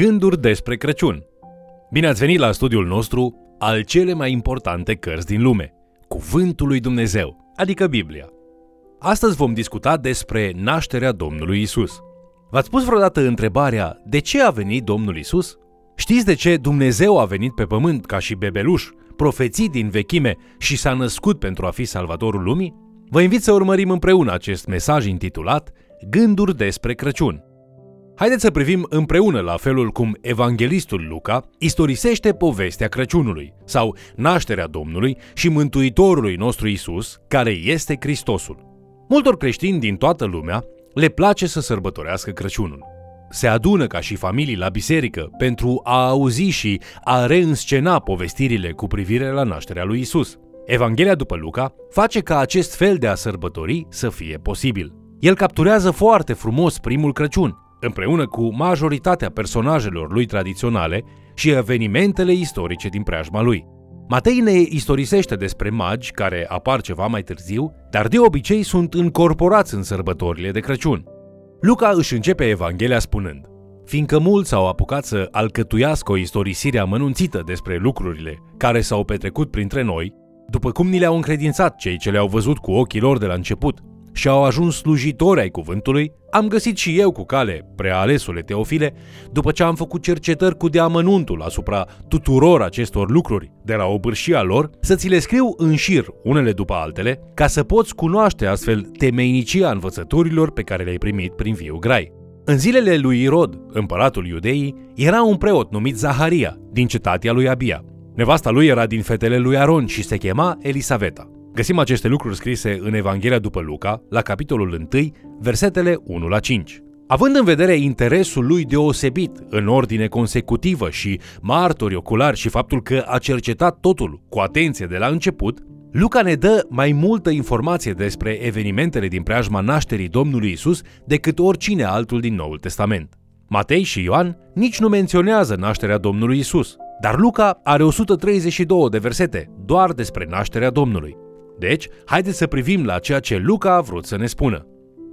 Gânduri despre Crăciun. Bine ați venit la studiul nostru al cele mai importante cărți din lume, Cuvântul lui Dumnezeu, adică Biblia. Astăzi vom discuta despre nașterea Domnului Isus. V-ați pus vreodată întrebarea de ce a venit Domnul Isus? Știți de ce Dumnezeu a venit pe pământ ca și bebeluș, profețit din vechime și s-a născut pentru a fi salvatorul lumii? Vă invit să urmărim împreună acest mesaj intitulat Gânduri despre Crăciun. Haideți să privim împreună la felul cum evanghelistul Luca istorisește povestea Crăciunului, sau nașterea Domnului și Mântuitorului nostru Isus, care este Hristosul. Multor creștini din toată lumea le place să sărbătorească Crăciunul. Se adună ca și familii la biserică pentru a auzi și a reînscena povestirile cu privire la nașterea lui Isus. Evanghelia după Luca face ca acest fel de a sărbători să fie posibil. El capturează foarte frumos primul Crăciun, împreună cu majoritatea personajelor lui tradiționale și evenimentele istorice din preajma lui. Matei ne istorisește despre magi care apar ceva mai târziu, dar de obicei sunt încorporați în sărbătorile de Crăciun. Luca își începe Evanghelia spunând Fiindcă mulți s-au apucat să alcătuiască o istorisire amănunțită despre lucrurile care s-au petrecut printre noi, după cum ni le-au încredințat cei ce le-au văzut cu ochii lor de la început, și au ajuns slujitori ai cuvântului, am găsit și eu cu cale, prealesule Teofile, după ce am făcut cercetări cu deamănuntul asupra tuturor acestor lucruri, de la obârșia lor, să ți le scriu în șir, unele după altele, ca să poți cunoaște astfel temeinicia învățăturilor pe care le-ai primit prin viu grai. În zilele lui Irod, împăratul iudeii, era un preot numit Zaharia, din cetatea lui Abia. Nevasta lui era din fetele lui Aron și se chema Elisaveta. Găsim aceste lucruri scrise în Evanghelia după Luca, la capitolul 1, versetele 1 la 5. Având în vedere interesul lui deosebit, în ordine consecutivă și martori oculari și faptul că a cercetat totul cu atenție de la început, Luca ne dă mai multă informație despre evenimentele din preajma nașterii Domnului Isus decât oricine altul din Noul Testament. Matei și Ioan nici nu menționează nașterea Domnului Isus, dar Luca are 132 de versete doar despre nașterea Domnului. Deci, haideți să privim la ceea ce Luca a vrut să ne spună.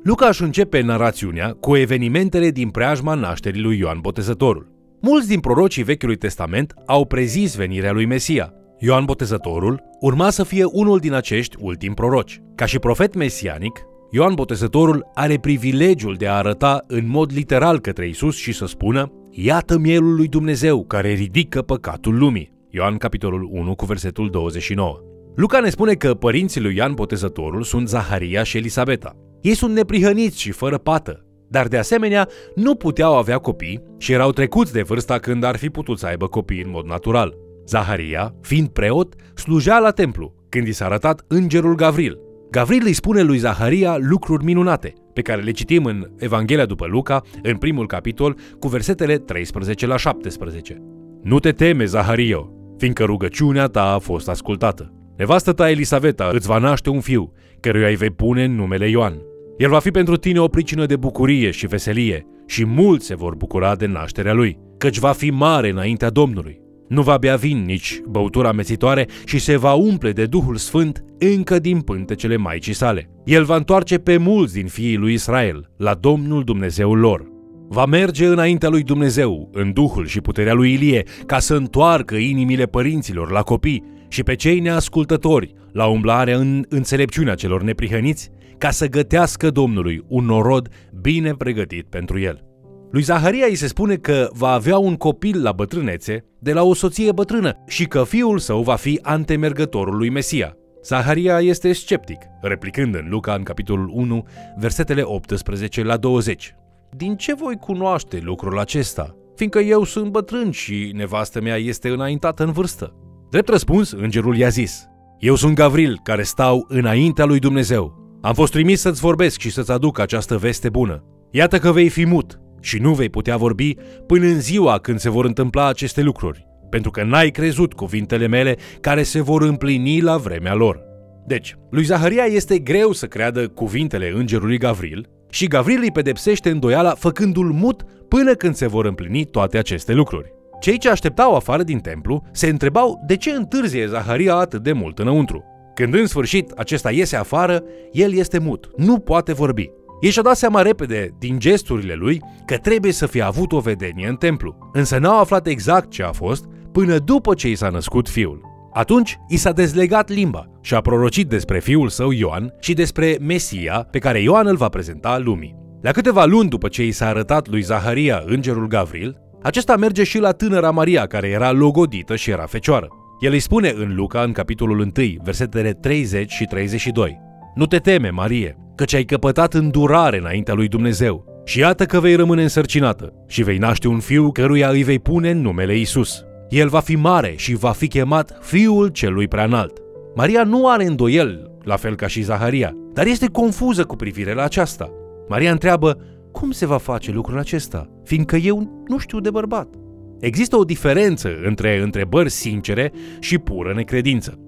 Luca își începe narațiunea cu evenimentele din preajma nașterii lui Ioan Botezătorul. Mulți din prorocii Vechiului Testament au prezis venirea lui Mesia. Ioan Botezătorul urma să fie unul din acești ultimi proroci. Ca și profet mesianic, Ioan Botezătorul are privilegiul de a arăta în mod literal către Isus și să spună Iată mielul lui Dumnezeu care ridică păcatul lumii. Ioan capitolul 1 cu versetul 29. Luca ne spune că părinții lui Ioan Botezătorul sunt Zaharia și Elisabeta. Ei sunt neprihăniți și fără pată, dar de asemenea nu puteau avea copii și erau trecuți de vârsta când ar fi putut să aibă copii în mod natural. Zaharia, fiind preot, slujea la templu, când i s-a arătat îngerul Gavril. Gavril îi spune lui Zaharia lucruri minunate, pe care le citim în Evanghelia după Luca, în primul capitol, cu versetele 13 la 17. Nu te teme, Zahario, fiindcă rugăciunea ta a fost ascultată. Nevastă ta Elisaveta îți va naște un fiu, căruia îi vei pune în numele Ioan. El va fi pentru tine o pricină de bucurie și veselie și mulți se vor bucura de nașterea lui, căci va fi mare înaintea Domnului. Nu va bea vin nici băutura mețitoare și se va umple de Duhul Sfânt încă din pântecele Maicii sale. El va întoarce pe mulți din fiii lui Israel la Domnul Dumnezeul lor. Va merge înaintea lui Dumnezeu, în Duhul și puterea lui Ilie, ca să întoarcă inimile părinților la copii și pe cei neascultători la umblarea în înțelepciunea celor neprihăniți, ca să gătească Domnului un norod bine pregătit pentru el. Lui Zaharia îi se spune că va avea un copil la bătrânețe de la o soție bătrână și că fiul său va fi antemergătorul lui Mesia. Zaharia este sceptic, replicând în Luca în capitolul 1, versetele 18 la 20. Din ce voi cunoaște lucrul acesta? Fiindcă eu sunt bătrân și nevastă mea este înaintată în vârstă. Drept răspuns, îngerul i-a zis, Eu sunt Gavril, care stau înaintea lui Dumnezeu. Am fost trimis să-ți vorbesc și să-ți aduc această veste bună. Iată că vei fi mut și nu vei putea vorbi până în ziua când se vor întâmpla aceste lucruri, pentru că n-ai crezut cuvintele mele care se vor împlini la vremea lor. Deci, lui Zaharia este greu să creadă cuvintele îngerului Gavril și Gavril îi pedepsește îndoiala făcându-l mut până când se vor împlini toate aceste lucruri. Cei ce așteptau afară din templu se întrebau de ce întârzie Zaharia atât de mult înăuntru. Când în sfârșit acesta iese afară, el este mut, nu poate vorbi. Ei și-a dat seama repede, din gesturile lui, că trebuie să fie avut o vedenie în templu, însă n-au aflat exact ce a fost până după ce i s-a născut fiul. Atunci i s-a dezlegat limba și a prorocit despre fiul său Ioan și despre Mesia pe care Ioan îl va prezenta lumii. La câteva luni după ce i s-a arătat lui Zaharia îngerul Gavril, acesta merge și la tânăra Maria, care era logodită și era fecioară. El îi spune în Luca, în capitolul 1, versetele 30 și 32. Nu te teme, Marie, căci ai căpătat îndurare înaintea lui Dumnezeu. Și iată că vei rămâne însărcinată și vei naște un fiu căruia îi vei pune numele Isus. El va fi mare și va fi chemat Fiul Celui Preanalt. Maria nu are îndoiel, la fel ca și Zaharia, dar este confuză cu privire la aceasta. Maria întreabă, cum se va face lucrul acesta, fiindcă eu nu știu de bărbat? Există o diferență între întrebări sincere și pură necredință.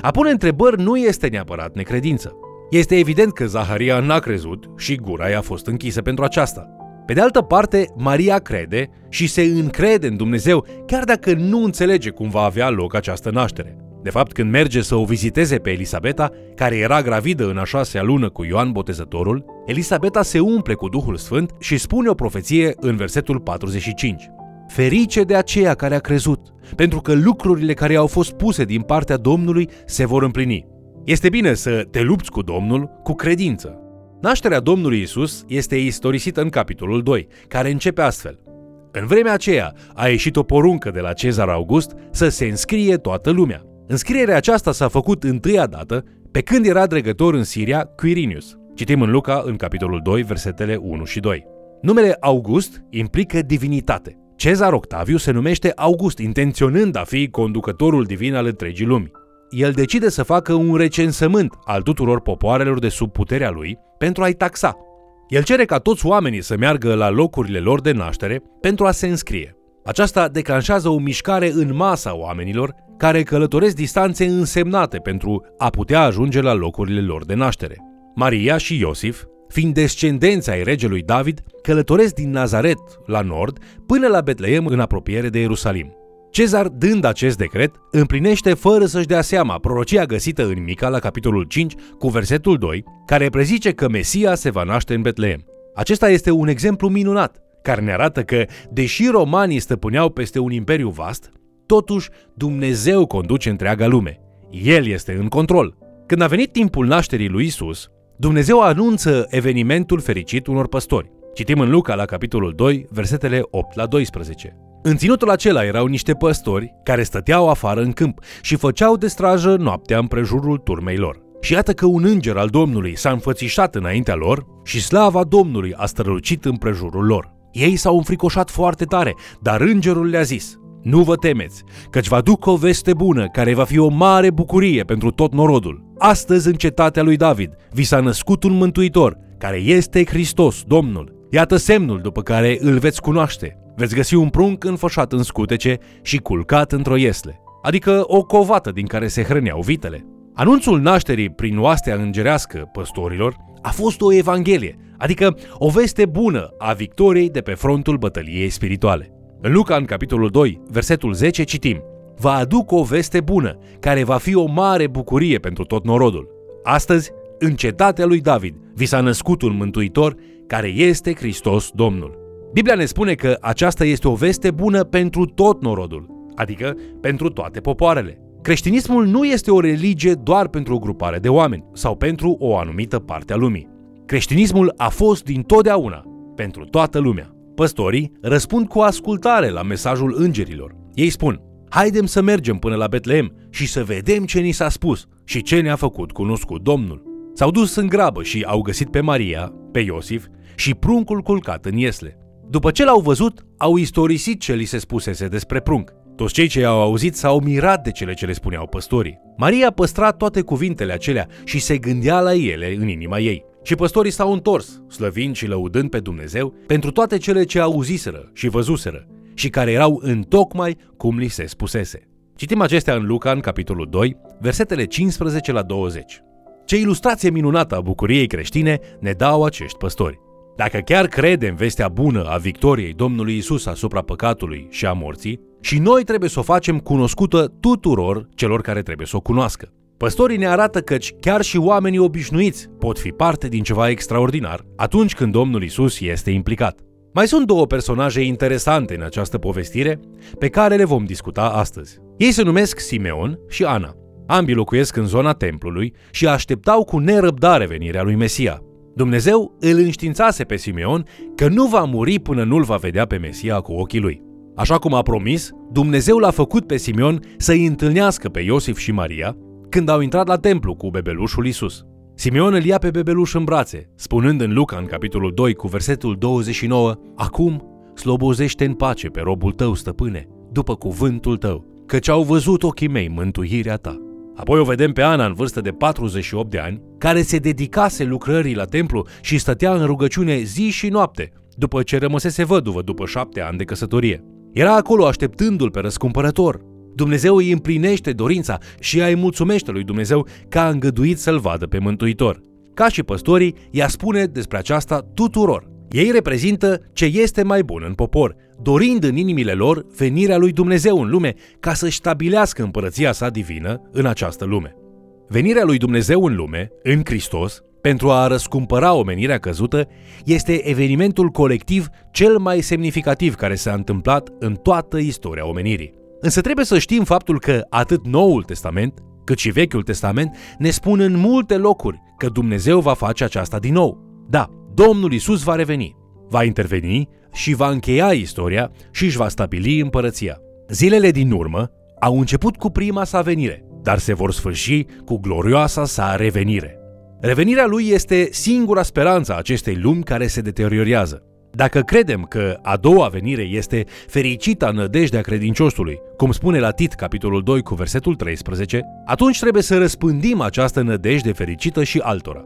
A pune întrebări nu este neapărat necredință. Este evident că Zaharia n-a crezut și gura i-a fost închisă pentru aceasta. Pe de altă parte, Maria crede și se încrede în Dumnezeu, chiar dacă nu înțelege cum va avea loc această naștere. De fapt, când merge să o viziteze pe Elisabeta, care era gravidă în a șasea lună cu Ioan Botezătorul, Elisabeta se umple cu Duhul Sfânt și spune o profeție în versetul 45. Ferice de aceea care a crezut, pentru că lucrurile care au fost puse din partea Domnului se vor împlini. Este bine să te lupți cu Domnul cu credință. Nașterea Domnului Isus este istorisită în capitolul 2, care începe astfel. În vremea aceea a ieșit o poruncă de la Cezar August să se înscrie toată lumea. Înscrierea aceasta s-a făcut întâia dată pe când era dregător în Siria Quirinius. Citim în Luca în capitolul 2, versetele 1 și 2. Numele August implică divinitate. Cezar Octaviu se numește August, intenționând a fi conducătorul divin al întregii lumi. El decide să facă un recensământ al tuturor popoarelor de sub puterea lui pentru a-i taxa. El cere ca toți oamenii să meargă la locurile lor de naștere pentru a se înscrie. Aceasta declanșează o mișcare în masa oamenilor care călătoresc distanțe însemnate pentru a putea ajunge la locurile lor de naștere. Maria și Iosif, fiind descendenți ai regelui David, călătoresc din Nazaret, la nord, până la Betleem în apropiere de Ierusalim. Cezar, dând acest decret, împlinește fără să-și dea seama prorocia găsită în Mica la capitolul 5 cu versetul 2, care prezice că Mesia se va naște în Betleem. Acesta este un exemplu minunat, care ne arată că, deși romanii stăpâneau peste un imperiu vast, totuși Dumnezeu conduce întreaga lume. El este în control. Când a venit timpul nașterii lui Isus, Dumnezeu anunță evenimentul fericit unor păstori. Citim în Luca la capitolul 2, versetele 8 la 12. În ținutul acela erau niște păstori care stăteau afară în câmp și făceau de strajă noaptea împrejurul turmei lor. Și iată că un înger al Domnului s-a înfățișat înaintea lor și slava Domnului a strălucit împrejurul lor. Ei s-au înfricoșat foarte tare, dar îngerul le-a zis, nu vă temeți, căci vă aduc o veste bună care va fi o mare bucurie pentru tot norodul. Astăzi în cetatea lui David vi s-a născut un mântuitor, care este Hristos, Domnul. Iată semnul după care îl veți cunoaște. Veți găsi un prunc înfășat în scutece și culcat într-o iesle, adică o covată din care se hrăneau vitele. Anunțul nașterii prin oastea îngerească păstorilor a fost o evanghelie, adică o veste bună a victoriei de pe frontul bătăliei spirituale. În Luca, în capitolul 2, versetul 10, citim Vă aduc o veste bună, care va fi o mare bucurie pentru tot norodul. Astăzi, în cetatea lui David, vi s-a născut un mântuitor care este Hristos Domnul. Biblia ne spune că aceasta este o veste bună pentru tot norodul, adică pentru toate popoarele. Creștinismul nu este o religie doar pentru o grupare de oameni sau pentru o anumită parte a lumii. Creștinismul a fost din totdeauna pentru toată lumea. Păstorii răspund cu ascultare la mesajul îngerilor. Ei spun, haidem să mergem până la Betleem și să vedem ce ni s-a spus și ce ne-a făcut cunoscut Domnul. S-au dus în grabă și au găsit pe Maria, pe Iosif și pruncul culcat în iesle. După ce l-au văzut, au istorisit ce li se spusese despre prunc. Toți cei ce au auzit s-au mirat de cele ce le spuneau păstorii. Maria păstra toate cuvintele acelea și se gândea la ele în inima ei. Și păstorii s-au întors, slăvind și lăudând pe Dumnezeu pentru toate cele ce auziseră și văzuseră și care erau în tocmai cum li se spusese. Citim acestea în Luca, în capitolul 2, versetele 15 la 20. Ce ilustrație minunată a bucuriei creștine ne dau acești păstori. Dacă chiar credem vestea bună a victoriei Domnului Isus asupra păcatului și a morții, și noi trebuie să o facem cunoscută tuturor celor care trebuie să o cunoască. Păstorii ne arată că chiar și oamenii obișnuiți pot fi parte din ceva extraordinar atunci când Domnul Isus este implicat. Mai sunt două personaje interesante în această povestire pe care le vom discuta astăzi. Ei se numesc Simeon și Ana. Ambii locuiesc în zona templului și așteptau cu nerăbdare venirea lui Mesia. Dumnezeu îl înștiințase pe Simeon că nu va muri până nu-l va vedea pe Mesia cu ochii lui. Așa cum a promis, Dumnezeu l-a făcut pe Simeon să-i întâlnească pe Iosif și Maria când au intrat la templu cu bebelușul Isus. Simeon îl ia pe bebeluș în brațe, spunând în Luca, în capitolul 2, cu versetul 29, Acum slobozește în pace pe robul tău, stăpâne, după cuvântul tău, căci au văzut ochii mei mântuirea ta. Apoi o vedem pe Ana în vârstă de 48 de ani, care se dedicase lucrării la templu și stătea în rugăciune zi și noapte, după ce rămăsese văduvă după șapte ani de căsătorie. Era acolo așteptându-l pe răscumpărător. Dumnezeu îi împlinește dorința și îi mulțumește lui Dumnezeu că a îngăduit să-l vadă pe Mântuitor. Ca și păstorii, ea spune despre aceasta tuturor. Ei reprezintă ce este mai bun în popor, dorind în inimile lor venirea lui Dumnezeu în lume ca să stabilească împărăția sa divină în această lume. Venirea lui Dumnezeu în lume, în Hristos, pentru a răscumpăra omenirea căzută, este evenimentul colectiv cel mai semnificativ care s-a întâmplat în toată istoria omenirii. Însă trebuie să știm faptul că atât Noul Testament, cât și Vechiul Testament ne spun în multe locuri că Dumnezeu va face aceasta din nou. Da, Domnul Isus va reveni, va interveni și va încheia istoria și își va stabili împărăția. Zilele din urmă au început cu prima sa venire, dar se vor sfârși cu glorioasa sa revenire. Revenirea lui este singura speranță a acestei lumi care se deteriorează. Dacă credem că a doua venire este fericita nădejdea credinciosului, cum spune la Tit, capitolul 2, cu versetul 13, atunci trebuie să răspândim această nădejde fericită și altora.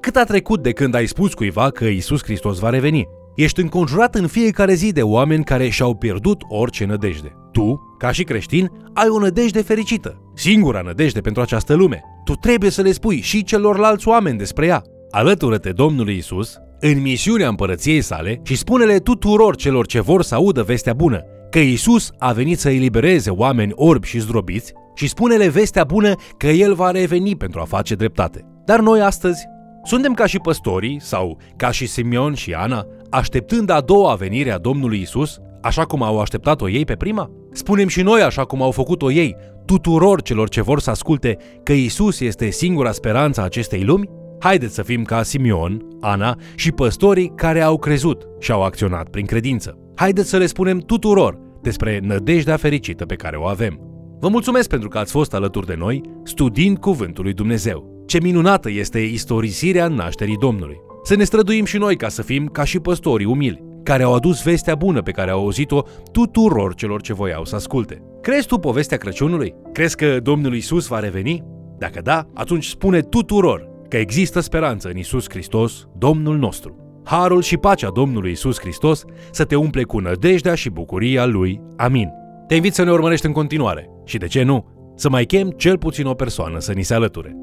Cât a trecut de când ai spus cuiva că Isus Hristos va reveni? Ești înconjurat în fiecare zi de oameni care și-au pierdut orice nădejde. Tu, ca și creștin, ai o nădejde fericită, singura nădejde pentru această lume. Tu trebuie să le spui și celorlalți oameni despre ea. Alătură-te Domnului Isus în misiunea împărăției sale și spune-le tuturor celor ce vor să audă vestea bună, că Isus a venit să elibereze oameni orbi și zdrobiți și spune-le vestea bună că El va reveni pentru a face dreptate. Dar noi astăzi suntem ca și păstorii sau ca și Simeon și Ana, așteptând a doua venire a Domnului Isus, așa cum au așteptat-o ei pe prima? Spunem și noi așa cum au făcut-o ei, tuturor celor ce vor să asculte că Isus este singura speranță a acestei lumi? Haideți să fim ca Simeon, Ana și păstorii care au crezut și au acționat prin credință. Haideți să le spunem tuturor despre nădejdea fericită pe care o avem. Vă mulțumesc pentru că ați fost alături de noi studiind Cuvântul lui Dumnezeu. Ce minunată este istorisirea nașterii Domnului. Să ne străduim și noi ca să fim ca și păstorii umili, care au adus vestea bună pe care au auzit-o tuturor celor ce voiau să asculte. Crezi tu povestea Crăciunului? Crezi că Domnul Isus va reveni? Dacă da, atunci spune tuturor că există speranță în Isus Hristos, Domnul nostru. Harul și pacea Domnului Isus Hristos să te umple cu nădejdea și bucuria Lui. Amin. Te invit să ne urmărești în continuare și, de ce nu, să mai chem cel puțin o persoană să ni se alăture.